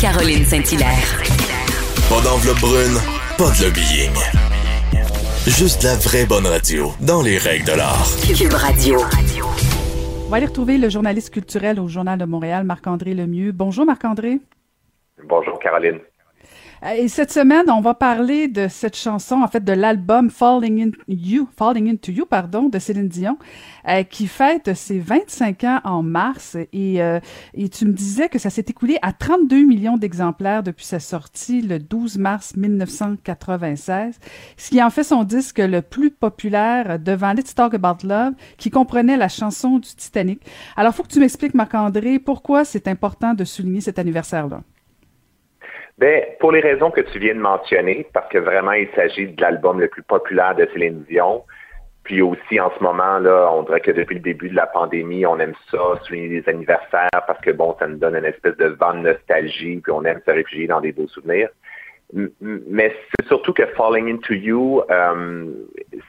Caroline Saint-Hilaire. Pas d'enveloppe brune, pas de lobbying. Juste la vraie bonne radio, dans les règles de l'art. Cube Radio. On va aller retrouver le journaliste culturel au Journal de Montréal, Marc-André Lemieux. Bonjour Marc-André. Bonjour Caroline. Et cette semaine, on va parler de cette chanson, en fait, de l'album Falling in You, Falling Into You, pardon, de Céline Dion, euh, qui fête ses 25 ans en mars. Et, euh, et tu me disais que ça s'est écoulé à 32 millions d'exemplaires depuis sa sortie le 12 mars 1996, ce qui en fait son disque le plus populaire devant Let's Talk About Love, qui comprenait la chanson du Titanic. Alors, faut que tu m'expliques, Marc-André, pourquoi c'est important de souligner cet anniversaire-là? Ben, pour les raisons que tu viens de mentionner, parce que vraiment, il s'agit de l'album le plus populaire de Céline Dion. Puis aussi, en ce moment, là, on dirait que depuis le début de la pandémie, on aime ça, souligner les anniversaires, parce que bon, ça nous donne une espèce de vent de nostalgie, puis on aime se réfugier dans des beaux souvenirs. Mais c'est surtout que Falling Into You, euh,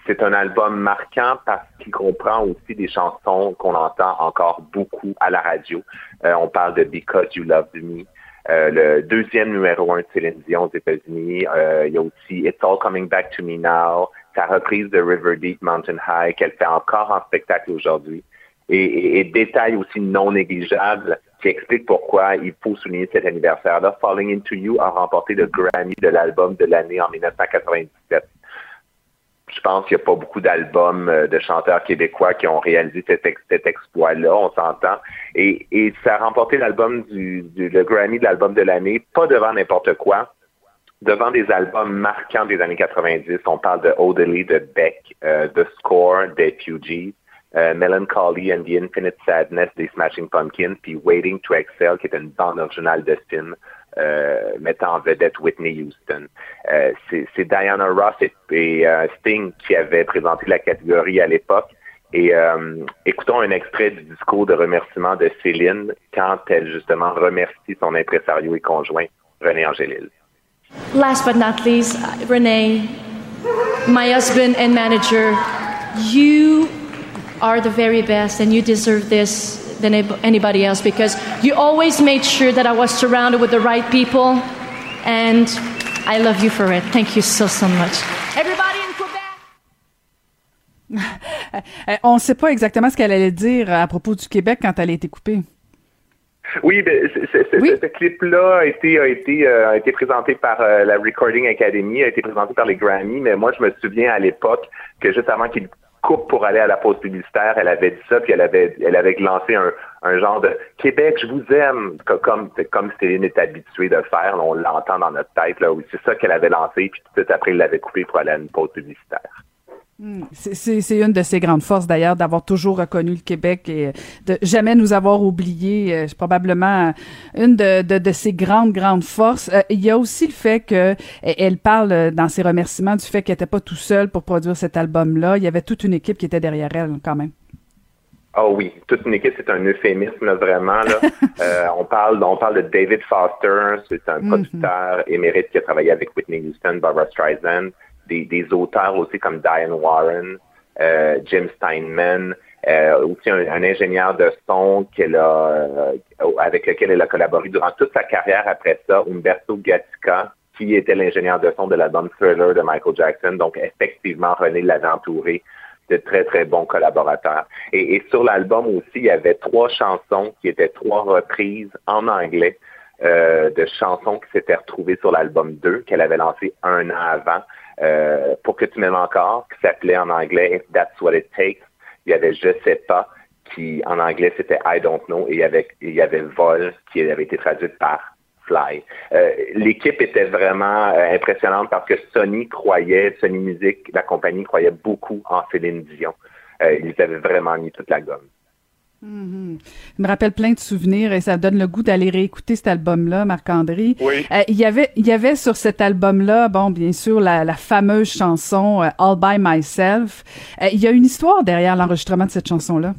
c'est un album marquant parce qu'il comprend aussi des chansons qu'on entend encore beaucoup à la radio. Euh, on parle de Because You Loved Me, euh, le deuxième numéro un de Céline Dion aux États-Unis. Euh, il y a aussi It's All Coming Back to Me Now, sa reprise de River Deep Mountain High qu'elle fait encore en spectacle aujourd'hui. Et, et, et détail aussi non négligeable qui explique pourquoi il faut souligner cet anniversaire-là. Falling Into You a remporté le Grammy de l'album de l'année en 1997 je pense qu'il n'y a pas beaucoup d'albums euh, de chanteurs québécois qui ont réalisé cet, ex- cet exploit-là, on s'entend. Et, ça a remporté l'album du, le Grammy de l'album de l'année, pas devant n'importe quoi, devant des albums marquants des années 90. On parle de Odelay, de Beck, euh, The Score, des Fugees, euh, Melancholy and the Infinite Sadness des Smashing Pumpkins, puis Waiting to Excel, qui est une bande originale de film euh, mettant en vedette Whitney Houston. Euh, c'est Diana Ross et, euh, Sting qui avaient présenté la catégorie à l'époque. Et écoutons un extrait du discours de remerciement de Céline quand elle justement remercie son impresario et conjoint René Angélil. Last but not least, Renee, my husband and manager, you are the very best and you deserve this than anybody else because you always made sure that I was surrounded with the right people and I love you for it. Thank you so, so much. Everybody in Quebec. Euh, on ne sait pas exactement ce qu'elle allait dire à propos du Québec quand elle a été coupée. Oui, ben, c'est- c'est- Oui? ce clip-là a été, a, été, euh, a été présenté par euh, la Recording Academy, a été présenté par les Grammy, mais moi, je me souviens à l'époque que juste avant qu'il coupe pour aller à la pause publicitaire, elle avait dit ça, puis elle avait, elle avait lancé un, un genre de Québec, je vous aime, co- comme, comme Céline est habituée de faire, là, on l'entend dans notre tête, là, c'est ça qu'elle avait lancé, puis tout de suite après, elle l'avait coupé pour aller à une pause publicitaire. C'est- C'est c'est une de ses grandes forces d'ailleurs d'avoir toujours reconnu le Québec et de jamais nous avoir oublié. euh, C'est probablement une de, de, de ses grandes grandes forces. Euh, il y a aussi le fait que elle- elle parle euh, dans ses remerciements du fait qu'elle n'était pas tout seule pour produire cet album-là. Il y avait toute une équipe qui était derrière elle quand même. Oh oui, toute une équipe, c'est un euphémisme là, vraiment. Là. Euh, on parle, on parle de David Foster, c'est un producteur émérite qui a travaillé avec Whitney Houston, Barbara Streisand, des, des auteurs aussi comme Diane Warren, euh, Jim Steinman, euh, aussi un, un ingénieur de son qu'elle a, euh, avec lequel elle a collaboré durant toute sa carrière après ça, Umberto Gatica, qui était l'ingénieur de son de l'album Thriller de Michael Jackson. Donc effectivement, René l'avait entouré de très, très bons collaborateurs. Et, et sur l'album aussi, il y avait trois chansons qui étaient trois reprises en anglais euh, de chansons qui s'étaient retrouvées sur l'album 2 qu'elle avait lancé un an avant euh, pour que tu m'aimes encore, qui s'appelait en anglais That's What It Takes. Il y avait Je sais pas, qui en anglais c'était I Don't Know, et il y avait, il y avait Vol, qui avait été traduite par Fly. Euh, L'équipe était vraiment euh, impressionnante parce que Sony croyait, Sony Music, la compagnie croyait beaucoup en Céline Dion. Ils avaient vraiment mis toute la gomme. Il me rappelle plein de souvenirs et ça donne le goût d'aller réécouter cet album-là, Marc-André. Oui. Euh, il y avait, il y avait sur cet album-là, bon, bien sûr, la, la fameuse chanson euh, All by Myself. Euh, il y a une histoire derrière l'enregistrement de cette chanson-là.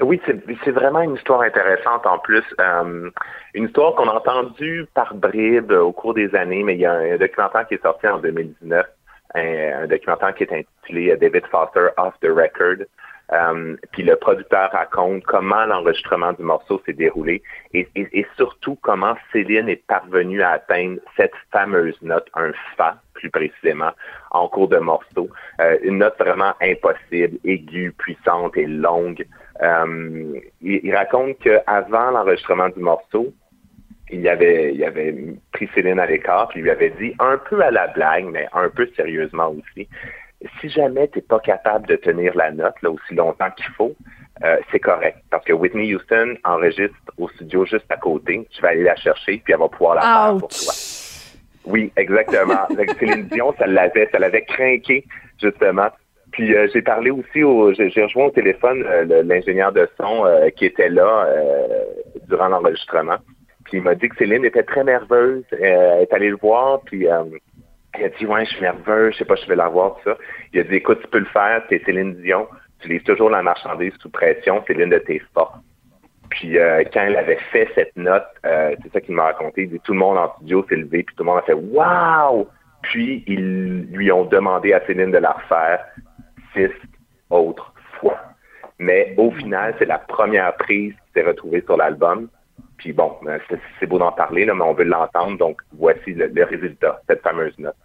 Oui, c'est vraiment une histoire intéressante en plus. Euh, une histoire qu'on a entendue par bribes au cours des années, mais il y a un, documentaire qui est sorti en 2019, un, un documentaire qui est intitulé David Foster Off the Record. Euh, puis le producteur raconte comment l'enregistrement du morceau s'est déroulé et, surtout comment Céline est parvenue à atteindre cette fameuse note, un fa plus précisément, en cours de morceau. Euh, une note vraiment impossible, aiguë, puissante et longue. Euh, il, il, raconte qu'avant l'enregistrement du morceau, il avait, il avait pris Céline à l'écart, puis lui avait dit, un peu à la blague, mais un peu sérieusement aussi, si jamais tu n'es pas capable de tenir la note là, aussi longtemps qu'il faut, euh, c'est correct. Parce que Whitney Houston enregistre au studio juste à côté. Tu vas aller la chercher, puis elle va pouvoir la faire pour toi. Oui, exactement. Céline Dion, ça l'avait, ça l'avait craqué, justement. Puis euh, j'ai parlé aussi au, j'ai rejoint au téléphone euh, l'ingénieur de son qui était là durant l'enregistrement. Puis il m'a dit que Céline était très nerveuse. elle est allée le voir, puis il a dit, ouais, je suis nerveux, je sais pas, je vais l'avoir, tout ça. Il a dit, écoute, tu peux le faire, t'es Céline Dion, tu lises toujours la marchandise sous pression, c'est l'une de tes forces. Puis euh, quand elle avait fait cette note, euh, c'est ça qu'il m'a raconté, il dit, tout le monde en studio s'est levé, puis tout le monde a fait Waouh! Puis ils lui ont demandé à Céline de la refaire six autres fois. Mais au final, c'est la première prise qui s'est retrouvée sur l'album. Puis bon, ben, c'est beau d'en parler, mais on veut l'entendre. Donc, voici le résultat, cette fameuse note.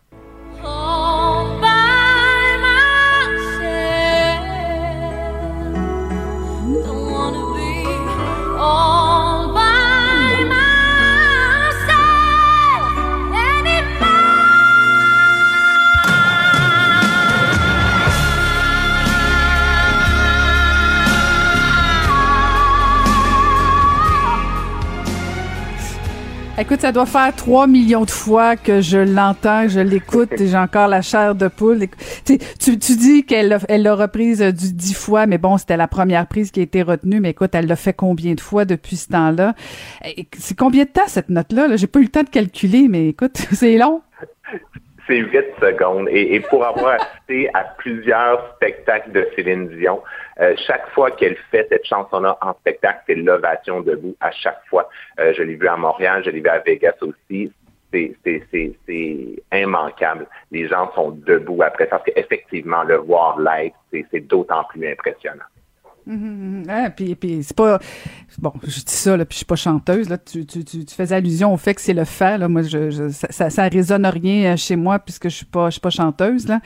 Écoute, ça doit faire 3 millions de fois que je l'entends, je l'écoute et j'ai encore la chair de poule. Tu, dis qu'elle elle l'a reprise euh, du 10 fois, mais bon, c'était la première prise qui a été retenue. Mais écoute, elle l'a fait combien de fois depuis ce temps-là? C'est combien de temps cette note-là? -là, j'ai pas eu le temps de calculer, mais écoute, c'est long. C'est 8 secondes. Et, pour avoir assisté à plusieurs spectacles de Céline Dion, euh, chaque fois qu'elle fait cette chanson-là en spectacle, c'est l'ovation debout à chaque fois. Euh, je l'ai vu à Montréal, je l'ai vu à Vegas aussi. C'est immanquable. Les gens sont debout après parce qu'effectivement, le voir live, c'est d'autant plus impressionnant. Mm puis, puis c'est pas bon, je dis ça là, puis je suis pas chanteuse là. Tu, tu, tu, tu faisais allusion au fait que c'est le fait là. Moi, je, je ça, ça, résonne rien euh, chez moi puisque je suis pas, je suis pas chanteuse là.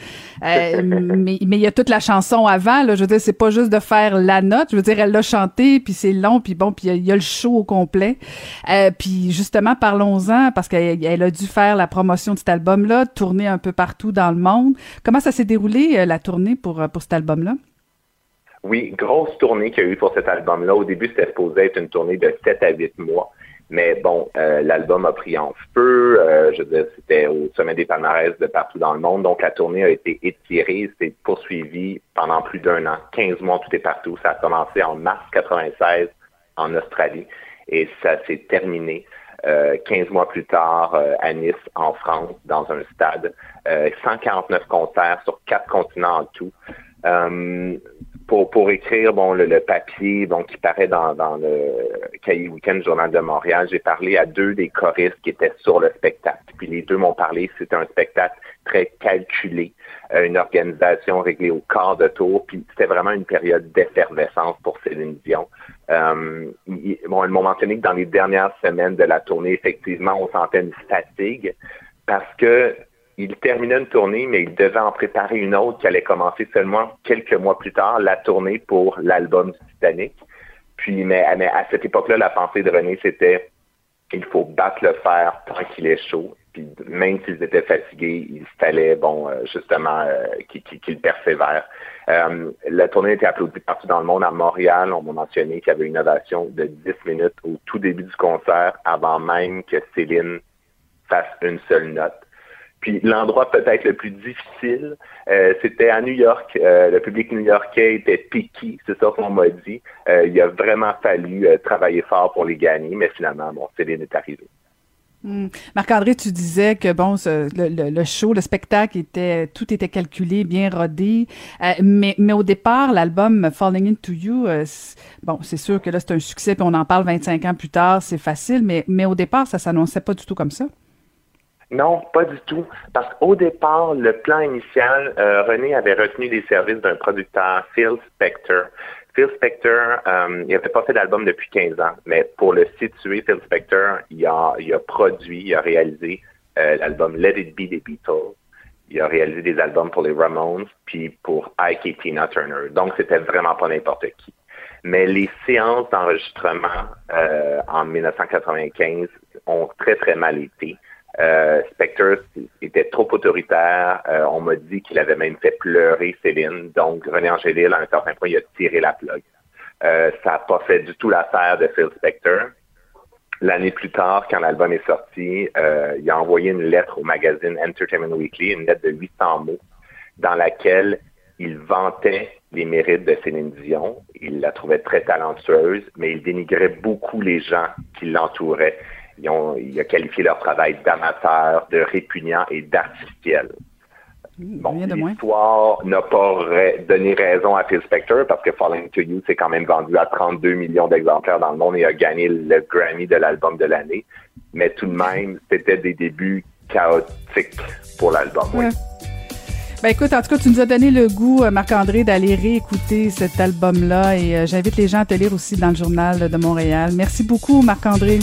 Euh, mais mais il y a toute la chanson avant là. Je veux dire, c'est pas juste de faire la note. Je veux dire, elle l'a chanté puis c'est long puis bon puis il y, a le show au complet. Euh, puis justement, parlons-en parce qu'elle elle a dû faire la promotion de cet album là, tourner un peu partout dans le monde. Comment ça s'est déroulé euh, la tournée pour pour cet album là? Oui, grosse tournée qu'il y a eu pour cet album-là. Au début, c'était supposé être une tournée de 7 à 8 mois. Mais bon, euh, l'album a pris en feu. Euh, je veux dire, c'était au sommet des palmarès de partout dans le monde. Donc, la tournée a été étirée, c'était poursuivie pendant plus d'un an. 15 mois, tout est partout. Ça a commencé en mars 96 en Australie et ça s'est terminé euh, 15 mois plus tard à Nice, en France, dans un stade. 149 concerts sur quatre continents en tout pour, pour écrire bon le, papier bon qui paraît dans, dans le Cahier Weekend Journal de Montréal, j'ai parlé à deux des choristes qui étaient sur le spectacle. Puis les deux m'ont parlé, c'était un spectacle très calculé, euh, une organisation réglée au quart de tour, puis c'était vraiment une période d'effervescence pour Céline Dion. Euh, bon, ils m'ont mentionné que dans les dernières semaines de la tournée, effectivement, on sentait une fatigue parce que il terminait une tournée, mais il devait en préparer une autre qui allait commencer seulement quelques mois plus tard, la tournée pour l'album Titanic. Puis, mais, à cette époque-là, la pensée de René, c'était il faut battre le fer tant qu'il est chaud. Puis même s'ils étaient fatigués, il fallait, bon, euh, justement, euh, qu'ils persévèrent. Euh, la tournée été applaudie partout dans le monde. À Montréal, on m'a mentionné qu'il y avait une ovation de 10 minutes au tout début du concert, avant même que Céline fasse une seule note. Puis l'endroit peut-être le plus difficile, euh, c'était à New York. Euh, le public new-yorkais était piqué, c'est ça qu'on m'a dit. Euh, il a vraiment fallu travailler fort pour les gagner, mais finalement, bon, Céline est arrivée. Hmm. Marc-André, tu disais que bon, le, show, le spectacle était, tout était calculé, bien rodé, mais, mais au départ, l'album Falling Into You, bon, c'est sûr que là c'est un succès, puis on en parle 25 ans plus tard, c'est facile, mais mais au départ, ça s'annonçait pas du tout comme ça. Non, pas du tout. Parce qu'au départ, le plan initial, euh, René avait retenu les services d'un producteur, Phil Spector. Phil Spector, euh, il n'avait pas fait d'album depuis 15 ans, mais pour le situer, Phil Spector, il a, il a produit, il a réalisé euh, l'album Let It Be des Beatles. Il a réalisé des albums pour les Ramones, puis pour Ike et Tina Turner. Donc, c'était vraiment pas n'importe qui. Mais les séances d'enregistrement euh, en 1995 ont très, très mal été. Euh, Spectre était trop autoritaire. Euh, on m'a dit qu'il avait même fait pleurer Céline. Donc, René Angélil, à un certain point, il a tiré la plug. Euh, ça n'a pas fait du tout l'affaire de Phil Spector. L'année plus tard, quand l'album est sorti, euh, il a envoyé une lettre au magazine Entertainment Weekly, une lettre de 800 mots, dans laquelle il vantait les mérites de Céline Dion. Il la trouvait très talentueuse, mais il dénigrait beaucoup les gens qui l'entouraient. Il a qualifié leur travail d'amateur, de répugnant et d'artificiel. Bon, l'histoire n'a pas donné raison à Phil Spector parce que Falling to You s'est quand même vendu à 32 millions d'exemplaires dans le monde et a gagné le Grammy de l'album de l'année. Mais tout de même, c'était des débuts chaotiques pour l'album. Ben écoute, en tout cas, tu nous as donné le goût, euh, Marc-André, d'aller réécouter cet album-là et euh, j'invite les gens à te lire aussi dans le journal de Montréal. Merci beaucoup, Marc-André.